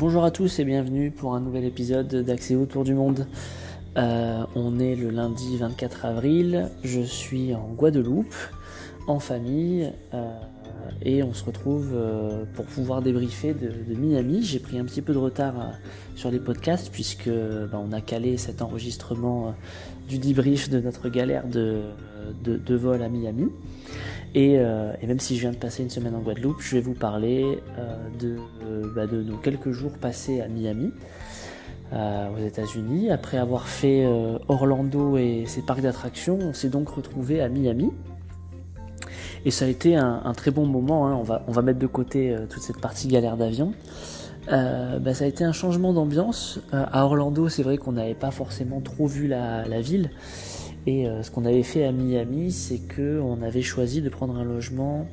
Bonjour à tous et bienvenue pour un nouvel épisode d'Accès autour du monde. Euh, on est le lundi 24 avril, je suis en Guadeloupe, en famille, euh, et on se retrouve euh, pour pouvoir débriefer de, Miami. J'ai pris un petit peu de retard sur les podcasts puisque bah, on a calé cet enregistrement du debrief de notre galère de, vol à Miami. Euh, et, même si je viens de passer une semaine en Guadeloupe, je vais vous parler euh, de, bah, de, nos quelques jours passés à Miami, euh, aux États-Unis. Après avoir fait Orlando et ses parcs d'attractions, on s'est donc retrouvé à Miami. Et ça a été un, très bon moment. Hein. On, va, mettre de côté toute cette partie galère d'avion. Bah, ça a été un changement d'ambiance. à Orlando, c'est vrai qu'on n'avait pas forcément trop vu la, ville. Et euh, ce qu'on avait fait à Miami, c'est que on avait choisi de prendre un logement,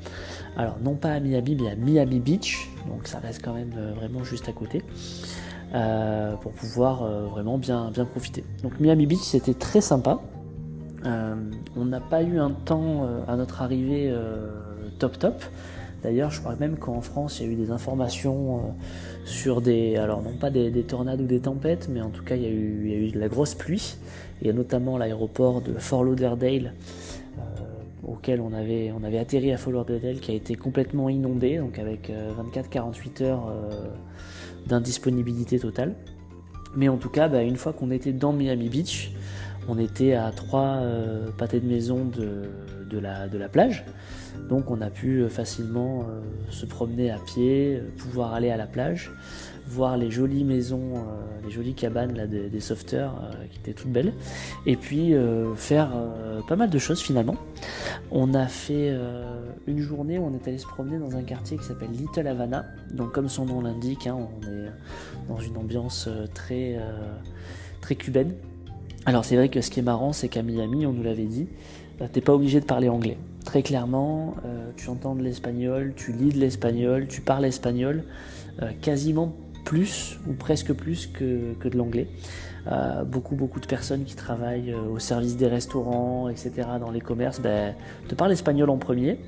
alors non pas à Miami, mais à Miami Beach, donc ça reste quand même euh, vraiment juste à côté, euh, pour pouvoir vraiment bien profiter. Donc Miami Beach, c'était très sympa. On n'a pas eu un temps à notre arrivée top top. D'ailleurs, je crois même qu'en France, il y a eu des informations sur des, alors non pas des, tornades ou des tempêtes, mais en tout cas, il y a eu, de la grosse pluie. Il y a notamment l'aéroport de Fort Lauderdale, euh, auquel on avait, atterri à Fort Lauderdale, qui a été complètement inondé, donc avec 24-48 euh, heures euh, d'indisponibilité totale. Mais en tout cas, bah, une fois qu'on était dans Miami Beach, on était à trois pâtés de maison de, la, plage. Donc on a pu facilement se promener à pied, pouvoir aller à la plage voir les jolies maisons, euh, les jolies cabanes des, sauveteurs euh, qui étaient toutes belles, et puis euh, faire pas mal de choses finalement. On a fait une journée où on est allé se promener dans un quartier qui s'appelle Little Havana, donc comme son nom l'indique, hein, on est dans une ambiance très cubaine. Alors c'est vrai que ce qui est marrant, c'est qu'à Miami, on nous l'avait dit, t'es pas obligé de parler anglais. Très clairement, tu entends de l'espagnol, tu lis de l'espagnol, tu parles espagnol, quasiment plus ou presque plus que, de l'anglais. Euh, beaucoup beaucoup de personnes qui travaillent euh, au service des restaurants, etc. dans les commerces, ben, te parlent espagnol en premier.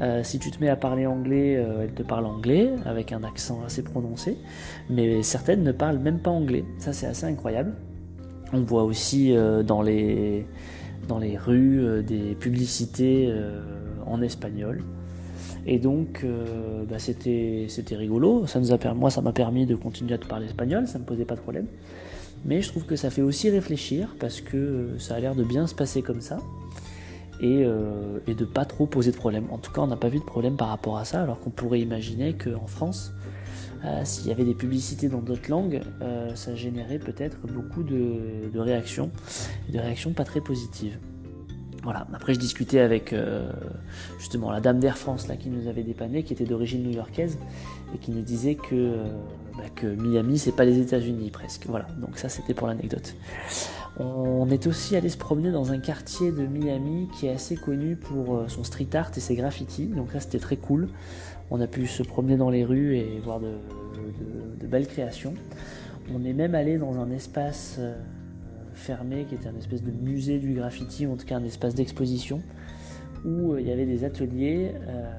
Euh, si tu te mets à parler anglais, elles te parlent anglais avec un accent assez prononcé, mais certaines ne parlent même pas anglais. Ça c'est assez incroyable. On voit aussi dans les dans les rues des publicités en espagnol. Et donc, euh, bah, c'était, rigolo. Ça nous a moi, ça m'a permis de continuer à te parler espagnol, ça ne me posait pas de problème. Mais je trouve que ça fait aussi réfléchir parce que euh, ça a l'air de bien se passer comme ça et, euh, et de pas trop poser de problème. En tout cas, on n'a pas vu de problème par rapport à ça, alors qu'on pourrait imaginer qu'en France, s'il y avait des publicités dans d'autres langues, ça générait peut-être beaucoup de, de réactions, de réactions pas très positives. Voilà. Après, je discutais avec euh, justement la dame d'Air France là qui nous avait dépanné, qui était d'origine new-yorkaise et qui nous disait que, euh, bah, que Miami c'est pas les États-Unis presque. Voilà. Donc ça c'était pour l'anecdote. On est aussi allé se promener dans un quartier de Miami qui est assez connu pour euh, son street art et ses graffitis. Donc ça c'était très cool. On a pu se promener dans les rues et voir de, belles créations. On est même allé dans un espace fermé, qui était un espèce de musée du graffiti, en tout cas un espace d'exposition, où euh, il y avait des ateliers euh,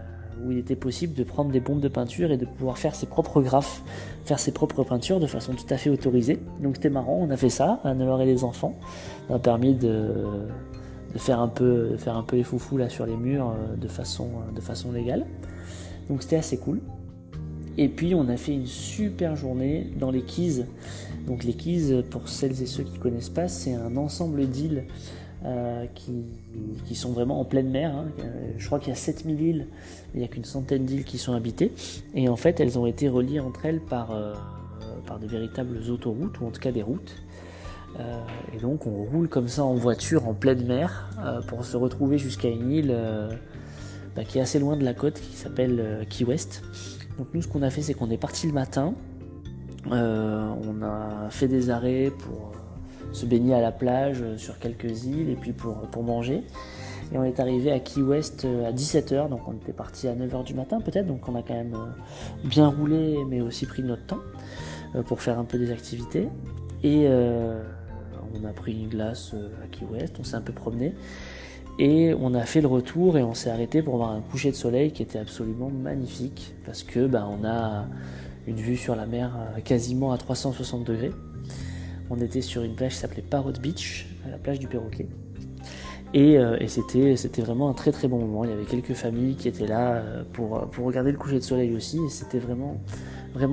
où il était possible de prendre des bombes de peinture et de pouvoir faire ses propres graphes, faire ses propres peintures de façon tout à fait autorisée. Donc c'était marrant, on a fait ça, Anne-Laure et les enfants. Ça a permis de, faire un peu, faire un peu les foufous là sur les murs euh, de façon, de façon légale. Donc c'était assez cool. Et puis on a fait une super journée dans les Keys. Donc les Keys, pour celles et ceux qui ne connaissent pas, c'est un ensemble d'îles euh, qui, sont vraiment en pleine mer. Hein. Euh, je crois qu'il y a 7000 îles, il n'y a qu'une centaine d'îles qui sont habitées. Et en fait, elles ont été reliées entre elles par, euh, par de véritables autoroutes, ou en tout cas des routes. et donc on roule comme ça en voiture en pleine mer pour se retrouver jusqu'à une île bah, qui est assez loin de la côte, qui s'appelle Key West. Donc nous, ce qu'on a fait, c'est qu'on est parti le matin. Euh, on a fait des arrêts pour euh, se baigner à la plage euh, sur quelques îles et puis pour, pour manger. Et on est arrivé à Key West à 17h, donc on était parti à 9h du matin peut-être, donc on a quand même bien roulé mais aussi pris notre temps pour faire un peu des activités. Et on a pris une glace à Key West, on s'est un peu promené. Et on a fait le retour et on s'est arrêté pour voir un coucher de soleil qui était absolument magnifique parce que bah, on a une vue sur la mer quasiment à 360 degrés. On était sur une plage qui s'appelait Parrot Beach, la plage du perroquet. Et, c'était, c'était vraiment un très très bon moment. Il y avait quelques familles qui étaient là pour, pour regarder le coucher de soleil aussi. Et c'était vraiment,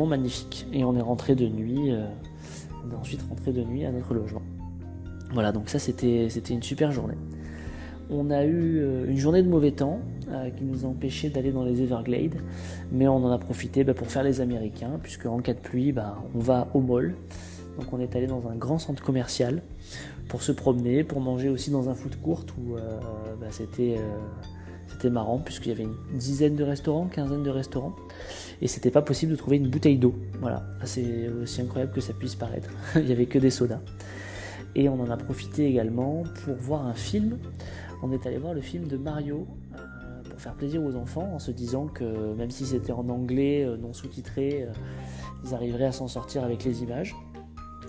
magnifique. Et on est rentré de nuit. on est ensuite rentré de nuit à notre logement. Voilà, donc ça c'était, une super journée. On a eu euh, une journée de mauvais temps euh, qui nous a empêché d'aller dans les Everglades, mais on en a profité bah, pour faire les Américains, puisque en cas de pluie, bah, on va au mall. Donc on est allé dans un grand centre commercial pour se promener, pour manger aussi dans un food court où euh, bah, c'était c'était marrant puisqu'il y avait une dizaine de restaurants, quinzaine de restaurants, et c'était pas possible de trouver une bouteille d'eau. Voilà, c'est aussi incroyable que ça puisse paraître. Il y avait que des sodas. Et on en a profité également pour voir un film on est allé voir le film de Mario euh, pour faire plaisir aux enfants en se disant que même si c'était en anglais euh, non sous-titré, euh, ils arriveraient à s'en sortir avec les images.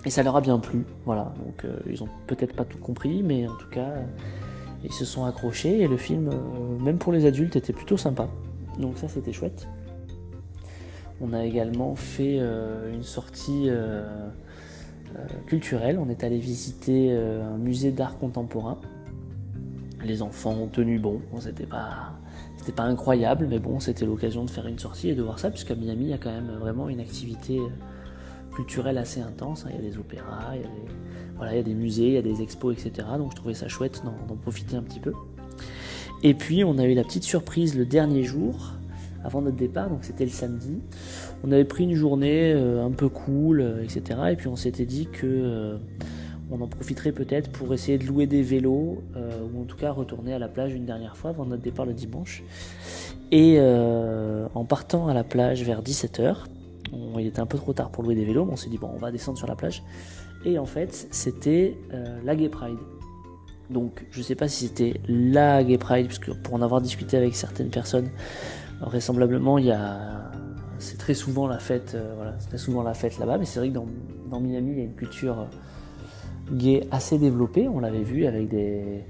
Et ça leur a bien plu, voilà. Donc ils ont peut-être pas tout compris, mais en tout cas ils se sont accrochés et le film, même pour les adultes, était plutôt sympa. Donc ça c'était chouette. On a également fait une sortie culturelle. On est allé visiter un musée d'art contemporain les enfants ont tenu bon. c'était pas, c'était pas incroyable, mais bon, c'était l'occasion de faire une sortie et de voir ça, puisqu'à Miami, il y a quand même vraiment une activité euh, culturelle assez intense. Hein. Il y a des opéras, il y a des, musées, il y a des expos, etc. Donc je trouvais ça chouette d'en profiter un petit peu. Et puis on a eu la petite surprise le dernier jour, avant notre départ, donc c'était le samedi. On avait pris une journée euh, un peu cool, euh, etc. Et puis on s'était dit que on en profiterait peut-être pour essayer de louer des vélos euh, ou en tout cas retourner à la plage une dernière fois avant notre départ le dimanche. Et euh, en partant à la plage vers 17h, il était un peu trop tard pour louer des vélos, mais on s'est dit bon on va descendre sur la plage. Et en fait c'était euh, la Gay Pride. Donc je sais pas si c'était la Gay Pride, puisque pour en avoir discuté avec certaines personnes, vraisemblablement il y a c'est très souvent la fête, voilà, c'est très souvent la fête là-bas, mais c'est vrai que dans, dans, Miami il y a une culture gay assez développé, on l'avait vu avec des,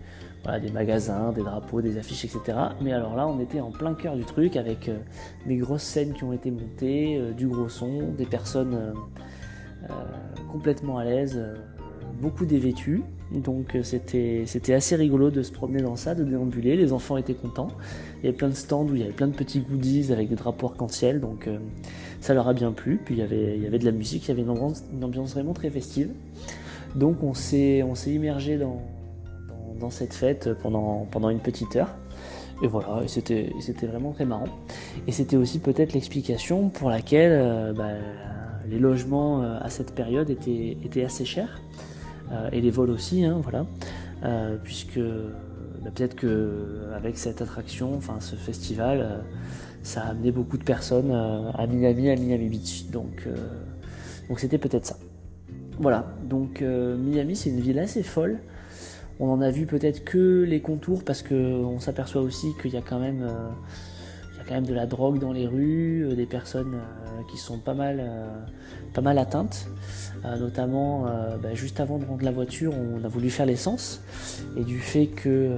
des magasins, des drapeaux, des affiches, etc. Mais alors là, on était en plein cœur du truc avec euh, des grosses scènes qui ont été montées, euh, du gros son, des personnes euh, complètement à l'aise, beaucoup dévêtues. Donc c'était, assez rigolo de se promener dans ça, de déambuler. Les enfants étaient contents. Il y avait plein de stands où il y avait plein de petits goodies avec des drapeaux arc-en-ciel. Donc ça leur a bien plu. Puis il y avait, de la musique, il y avait une ambiance vraiment très festive. Donc on s'est immergé dans, dans, cette fête pendant, pendant une petite heure. Et voilà, c'était, vraiment très marrant. Et c'était aussi peut-être l'explication pour laquelle euh, bah, les logements euh, à cette période étaient, étaient assez chers. Euh, et les vols aussi, hein, voilà. puisque bah, peut-être que avec cette attraction, enfin ce festival, ça a amené beaucoup de personnes à Miami, à Miami Beach. Donc, donc c'était peut-être ça. Voilà, donc Miami c'est une ville assez folle. On en a vu peut-être que les contours parce qu'on s'aperçoit aussi qu'il y a quand même euh, quand même de la drogue dans les rues, euh, des personnes qui sont pas mal pas mal atteintes. notamment bah, juste avant de rendre la voiture, on a voulu faire l'essence et du fait que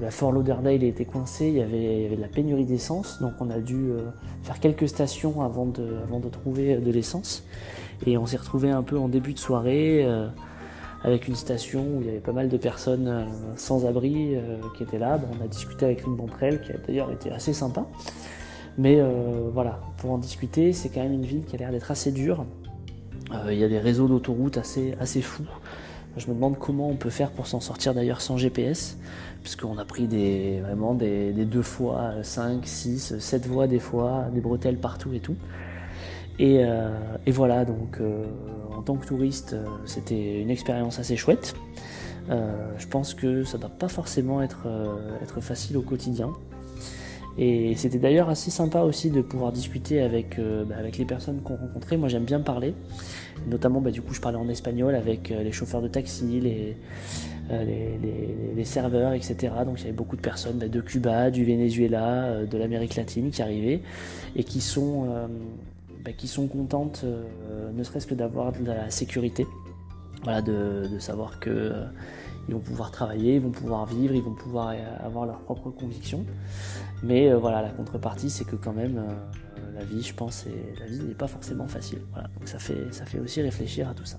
bah, Fort Lauderdale était coincé, il y, avait, de la pénurie d'essence, donc on a dû faire quelques stations avant de, avant de trouver de l'essence. Et on s'est retrouvé un peu en début de soirée euh, avec une station où il y avait pas mal de personnes euh, sans abri euh, qui étaient là. on a discuté avec une d'entre elles qui a d'ailleurs été assez sympa. Mais voilà, pour en discuter, c'est quand même une ville qui a l'air d'être assez dure. Il y a des réseaux d'autoroutes assez, assez fous. Je me demande comment on peut faire pour s'en sortir d'ailleurs sans GPS, puisqu'on a pris des, vraiment des, deux fois, 5, 6, 7 voies des fois, des bretelles partout et tout. Euh, et, voilà, donc euh, en tant que touriste, euh, c'était une expérience assez chouette. je pense que ça ne doit pas forcément être, être facile au quotidien. Et c'était d'ailleurs assez sympa aussi de pouvoir discuter avec, bah, les personnes qu'on rencontrait. Moi j'aime bien parler. Notamment bah, du coup je parlais en espagnol avec les chauffeurs de taxi, les, les, serveurs, etc. Donc il y avait beaucoup de personnes bah, de Cuba, du Venezuela, de l'Amérique latine qui arrivaient et qui sont bah, qui sont contentes, euh, ne serait-ce que d'avoir de la sécurité, voilà, de, savoir que euh, ils vont pouvoir travailler, ils vont pouvoir vivre, ils vont pouvoir avoir leurs propres convictions. Mais euh, voilà, la contrepartie, c'est que quand même, la vie, je pense, la vie n'est pas forcément facile. Voilà, donc ça fait, ça fait aussi réfléchir à tout ça.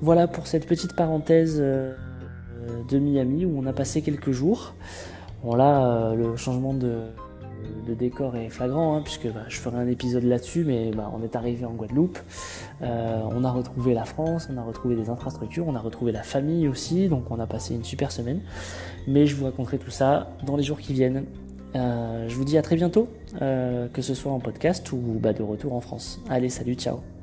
Voilà pour cette petite parenthèse de Miami où on a passé quelques jours. Bon là, le changement de, le décor est flagrant, hein, puisque bah, je ferai un épisode là-dessus, mais bah, on est arrivé en Guadeloupe, euh, on a retrouvé la France, on a retrouvé des infrastructures, on a retrouvé la famille aussi, donc on a passé une super semaine. Mais je vous raconterai tout ça dans les jours qui viennent. Euh, je vous dis à très bientôt, euh, que ce soit en podcast ou bah, de retour en France. Allez, salut, ciao